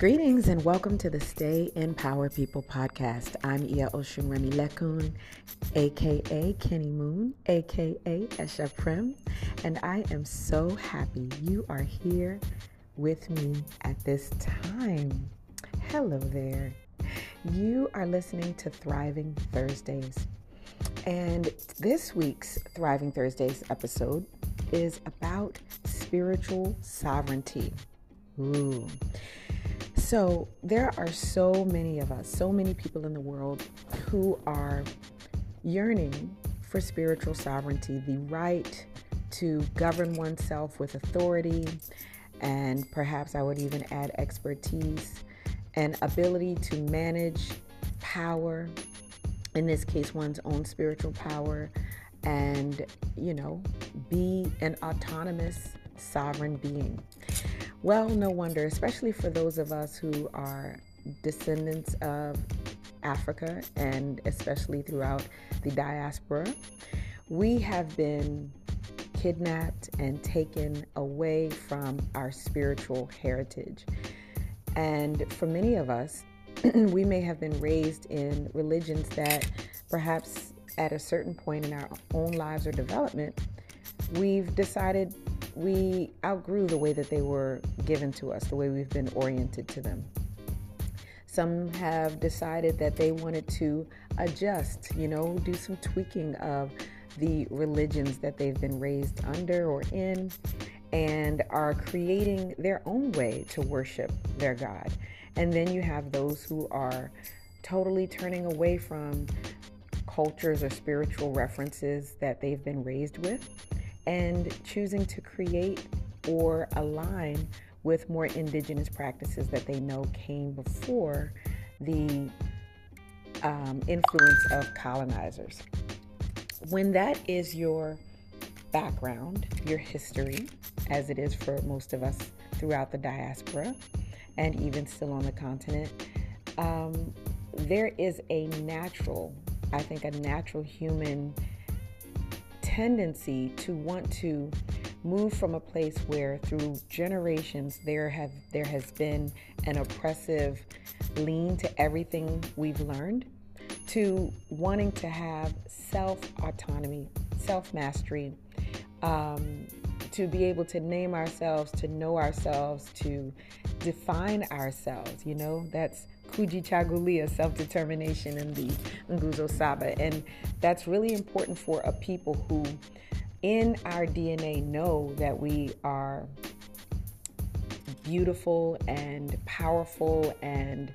Greetings and welcome to the Stay in Power People podcast. I'm Iya Oshunremilekun, aka Keny Moon, aka Esha Prim, and I am so happy you are here with me at this time. Hello there. You are listening to Thriving Thursdays. And this week's Thriving Thursdays episode is about spiritual sovereignty. Ooh. So, there are so many of us, so many people in the world who are yearning for spiritual sovereignty, the right to govern oneself with authority, and perhaps I would even add expertise and ability to manage power, in this case, one's own spiritual power, and, you know, be an autonomous, sovereign being. Well, no wonder, especially for those of us who are descendants of Africa and especially throughout the diaspora, we have been kidnapped and taken away from our spiritual heritage. And for many of us, we may have been raised in religions that perhaps at a certain point in our own lives or development, we've decided we outgrew the way that they were given to us, the way we've been oriented to them. Some have decided that they wanted to adjust, you know, do some tweaking of the religions that they've been raised under or in, and are creating their own way to worship their God. And then you have those who are totally turning away from cultures or spiritual references that they've been raised with and choosing to create or align with more indigenous practices that they know came before the um, influence of colonizers. When that is your background, your history, as it is for most of us throughout the diaspora and even still on the continent, um, there is a natural, I think, a natural human tendency to want to move from a place where through generations there have there has been an oppressive lean to everything we've learned to wanting to have self autonomy, self mastery, um, to be able to name ourselves, to know ourselves, to define ourselves. You know, that's Kujichagulia, self determination in the Nguzo Saba. And that's really important for a people who, in our DNA, know that we are beautiful and powerful and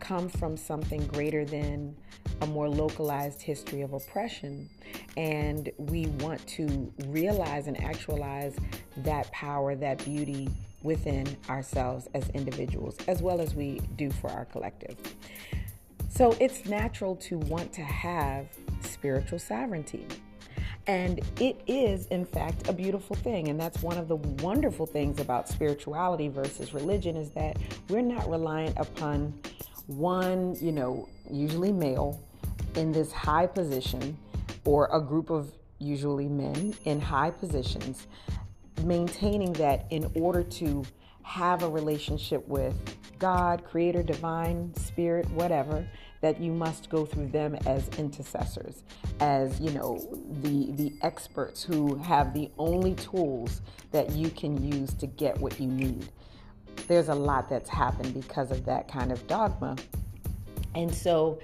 come from something greater than a more localized history of oppression. And we want to realize and actualize that power, that beauty within ourselves as individuals, as well as we do for our collective. So it's natural to want to have spiritual sovereignty. And it is, in fact, a beautiful thing. And that's one of the wonderful things about spirituality versus religion is that we're not reliant upon one, you know, usually male in this high position or a group of usually men in high positions maintaining that in order to have a relationship with God, Creator, Divine, Spirit, whatever, that you must go through them as intercessors, as you know, the the experts who have the only tools that you can use to get what you need. There's a lot that's happened because of that kind of dogma. And so,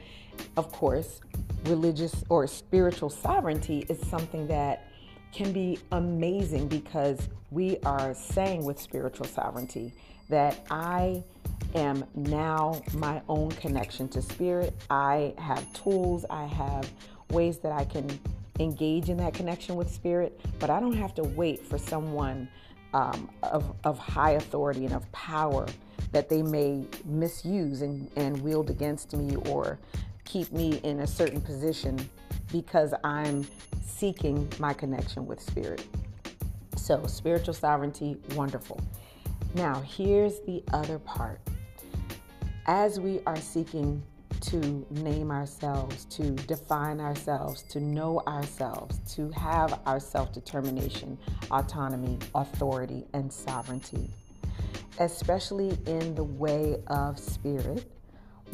of course, religious or spiritual sovereignty is something that can be amazing because we are saying with spiritual sovereignty that I am now my own connection to spirit. I have tools, I have ways that I can engage in that connection with spirit, but I don't have to wait for someone um, of, of high authority and of power that they may misuse and, and wield against me or keep me in a certain position because I'm seeking my connection with spirit. So, spiritual sovereignty, wonderful. Now, here's the other part. As we are seeking to name ourselves, to define ourselves, to know ourselves, to have our self determination, autonomy, authority, and sovereignty, especially in the way of spirit,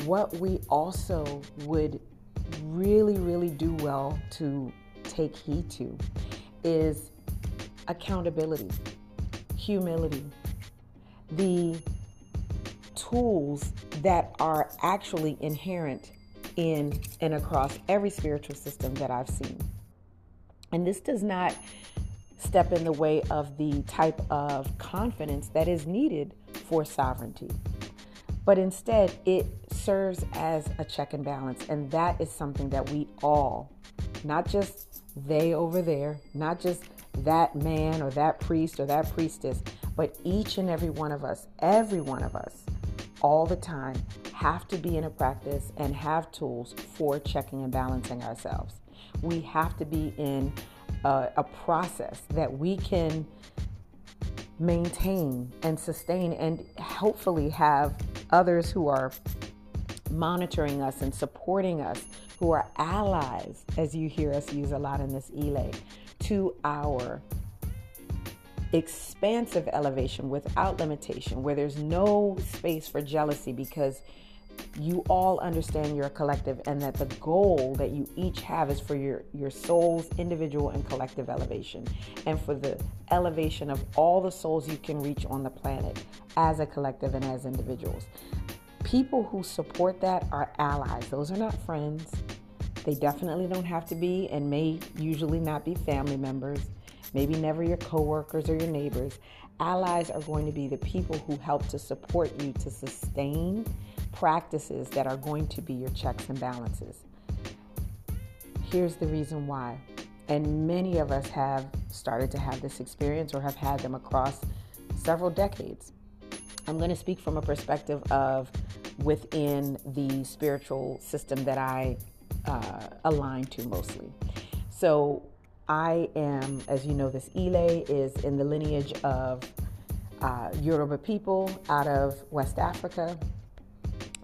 what we also would really, really do well to take heed to is accountability, humility, the tools that are actually inherent in and across every spiritual system that I've seen. And this does not step in the way of the type of confidence that is needed for sovereignty. But instead, it serves as a check and balance. And that is something that we all, not just they over there, not just that man or that priest or that priestess, but each and every one of us, every one of us, all the time, have to be in a practice and have tools for checking and balancing ourselves. We have to be in a, a process that we can maintain and sustain and hopefully have others who are monitoring us and supporting us, who are allies, as you hear us use a lot in this Ile, to our expansive elevation without limitation, where there's no space for jealousy because you all understand you're a collective and that the goal that you each have is for your, your soul's individual and collective elevation and for the elevation of all the souls you can reach on the planet as a collective and as individuals. People who support that are allies, those are not friends. They definitely don't have to be and may usually not be family members, maybe never your coworkers or your neighbors. Allies are going to be the people who help to support you to sustain practices that are going to be your checks and balances. Here's the reason why. And many of us have started to have this experience or have had them across several decades. I'm going to speak from a perspective of within the spiritual system that I uh, align to mostly. So, I am, as you know, this Ile is in the lineage of uh, Yoruba people out of West Africa.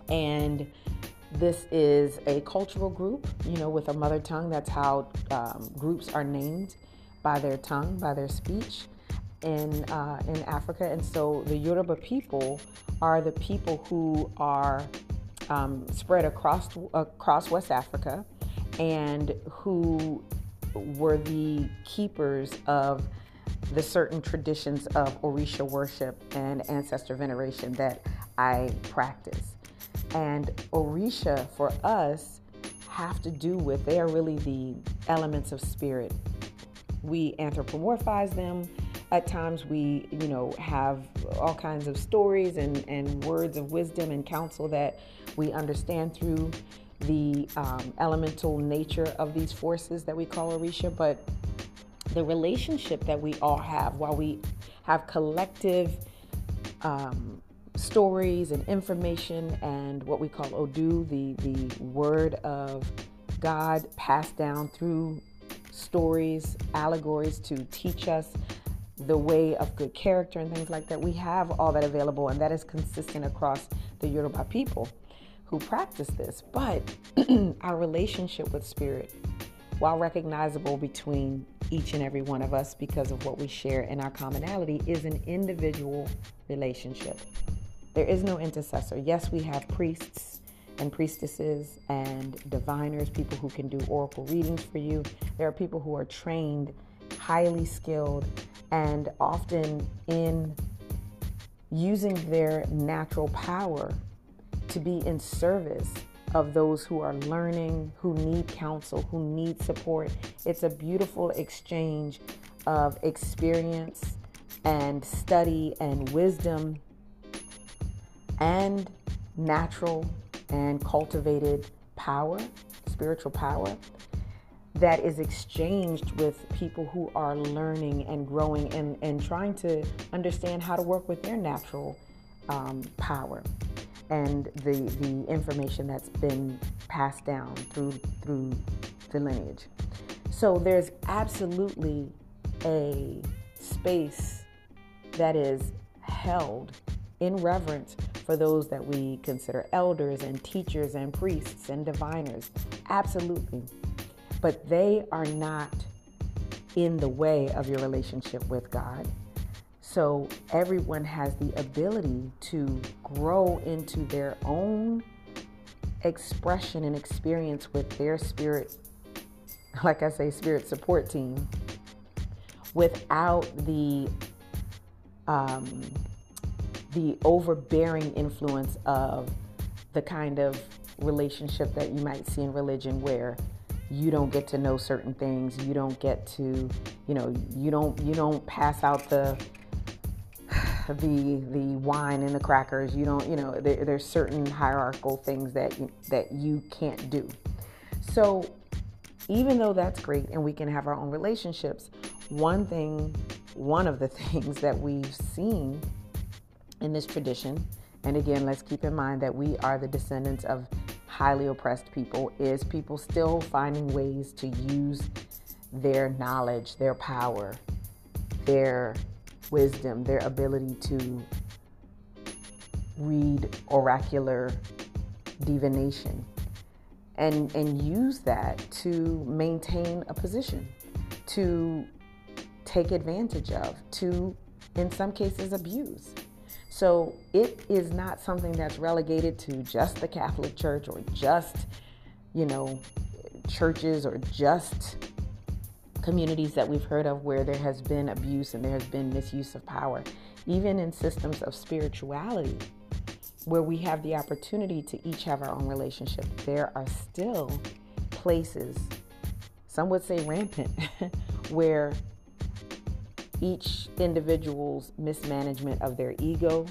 And this is a cultural group, you know, with a mother tongue. That's how um, groups are named by their tongue, by their speech in uh, in Africa. And so the Yoruba people are the people who are um, spread across across West Africa, and who were the keepers of the certain traditions of Orisha worship and ancestor veneration that I practice. And Orisha for us have to do with, they are really the elements of spirit. We anthropomorphize them. At times we, you know, have all kinds of stories and, and words of wisdom and counsel that we understand through the um, elemental nature of these forces that we call Orisha. But the relationship that we all have while we have collective um, stories and information and what we call Odu, the, the word of God passed down through stories, allegories to teach us the way of good character and things like that. We have all that available, and that is consistent across the Yoruba people who practice this. But our relationship with spirit, while recognizable between each and every one of us because of what we share in our commonality, is an individual relationship. There is no intercessor. Yes, we have priests and priestesses and diviners, people who can do oracle readings for you. There are people who are trained, highly skilled, and often in using their natural power to be in service of those who are learning, who need counsel, who need support. It's a beautiful exchange of experience and study and wisdom and natural and cultivated power, spiritual power, that is exchanged with people who are learning and growing and, and trying to understand how to work with their natural um, power and the, the information that's been passed down through, through the lineage. So there's absolutely a space that is held in reverence for those that we consider elders and teachers and priests and diviners. Absolutely. But they are not in the way of your relationship with God. So everyone has the ability to grow into their own expression and experience with their spirit, like I say, spirit support team, without the um, the overbearing influence of the kind of relationship that you might see in religion where you don't get to know certain things you don't get to you know you don't you don't pass out the the the wine and the crackers. You don't you know there, there's certain hierarchical things that you, that you can't do. So even though that's great and we can have our own relationships one thing one of the things that we've seen in this tradition and again let's keep in mind that we are the descendants of highly oppressed people is people still finding ways to use their knowledge, their power, their wisdom, their ability to read oracular divination and and use that to maintain a position, to take advantage of, to in some cases abuse. So it is not something that's relegated to just the Catholic Church or just, you know, churches or just communities that we've heard of where there has been abuse and there has been misuse of power. Even in systems of spirituality, where we have the opportunity to each have our own relationship, there are still places, some would say rampant, where each individual's mismanagement of their ego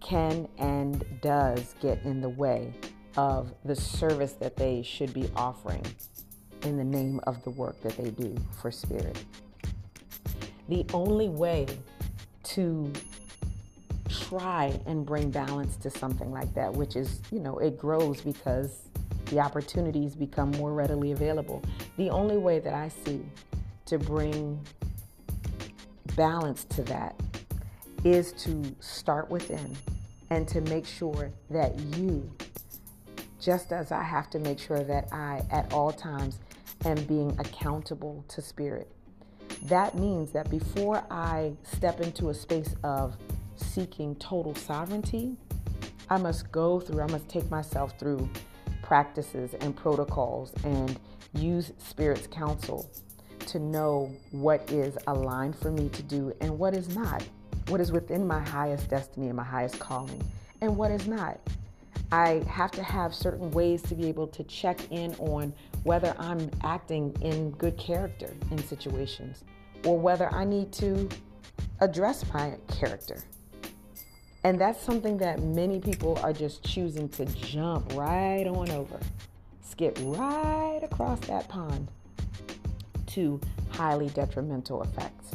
can and does get in the way of the service that they should be offering in the name of the work that they do for spirit. The only way to try and bring balance to something like that, which is, you know, it grows because the opportunities become more readily available. The only way that I see to bring balance to that is to start within and to make sure that you, just as I have to make sure that I at all times am being accountable to spirit. That means that before I step into a space of seeking total sovereignty, I must go through, I must take myself through practices and protocols and use Spirit's counsel to know what is aligned for me to do and what is not, what is within my highest destiny and my highest calling, and what is not. I have to have certain ways to be able to check in on whether I'm acting in good character in situations or whether I need to address my character. And that's something that many people are just choosing to jump right on over, skip right across that pond to highly detrimental effects.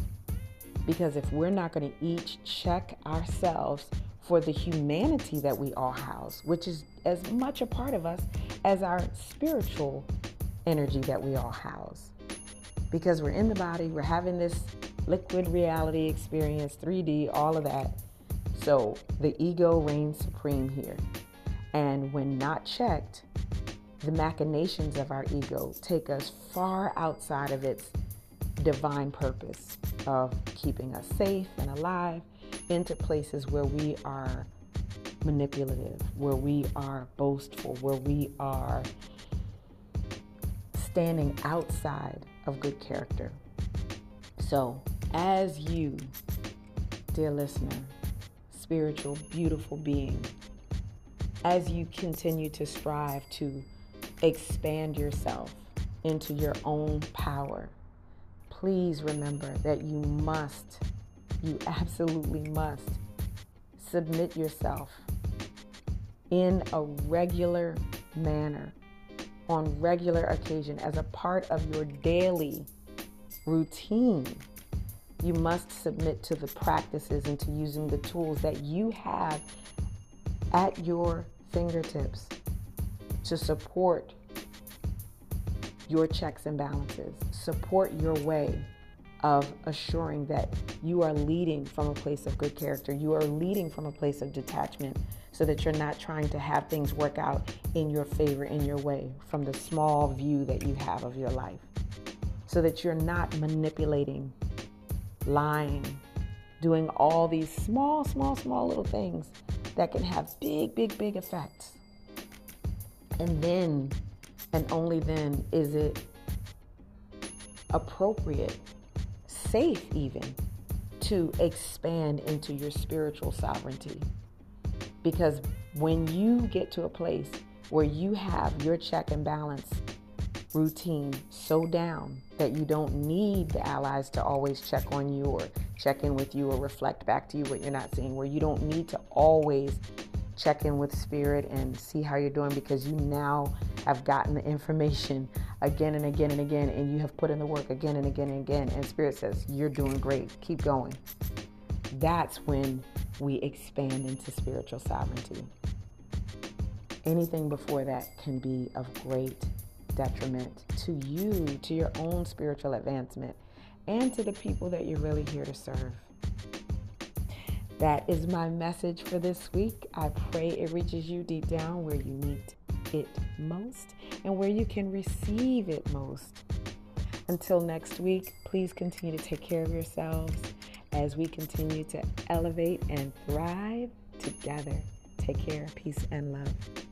Because if we're not going to each check ourselves for the humanity that we all house, which is as much a part of us as our spiritual energy that we all house. Because we're in the body, we're having this liquid reality experience, 3D, all of that. So the ego reigns supreme here. And when not checked, the machinations of our ego take us far outside of its divine purpose of keeping us safe and alive into places where we are manipulative, where we are boastful, where we are standing outside of good character. So, as you, dear listener, spiritual, beautiful being, as you continue to strive to expand yourself into your own power, please remember that you must, you absolutely must submit yourself in a regular manner, on regular occasion, as a part of your daily routine. You must submit to the practices and to using the tools that you have at your fingertips to support your checks and balances, support your way of assuring that you are leading from a place of good character. You are leading from a place of detachment so that you're not trying to have things work out in your favor, in your way, from the small view that you have of your life. So that you're not manipulating, lying, doing all these small, small, small little things that can have big, big, big effects. And then, and only then, is it appropriate, safe even, to expand into your spiritual sovereignty. Because when you get to a place where you have your check and balance routine so down that you don't need the allies to always check on you or check in with you or reflect back to you what you're not seeing, where you don't need to always check in with spirit and see how you're doing because you now have gotten the information again and again and again and you have put in the work again and again and again. And spirit says you're doing great. Keep going. That's when we expand into spiritual sovereignty. Anything before that can be of great detriment to you to your own spiritual advancement and to the people that you're really here to serve that is my message for this week. I pray it reaches you deep down where you need it most and where you can receive it most. Until next week, please continue to take care of yourselves as we continue to elevate and thrive together. Take care, peace, and love.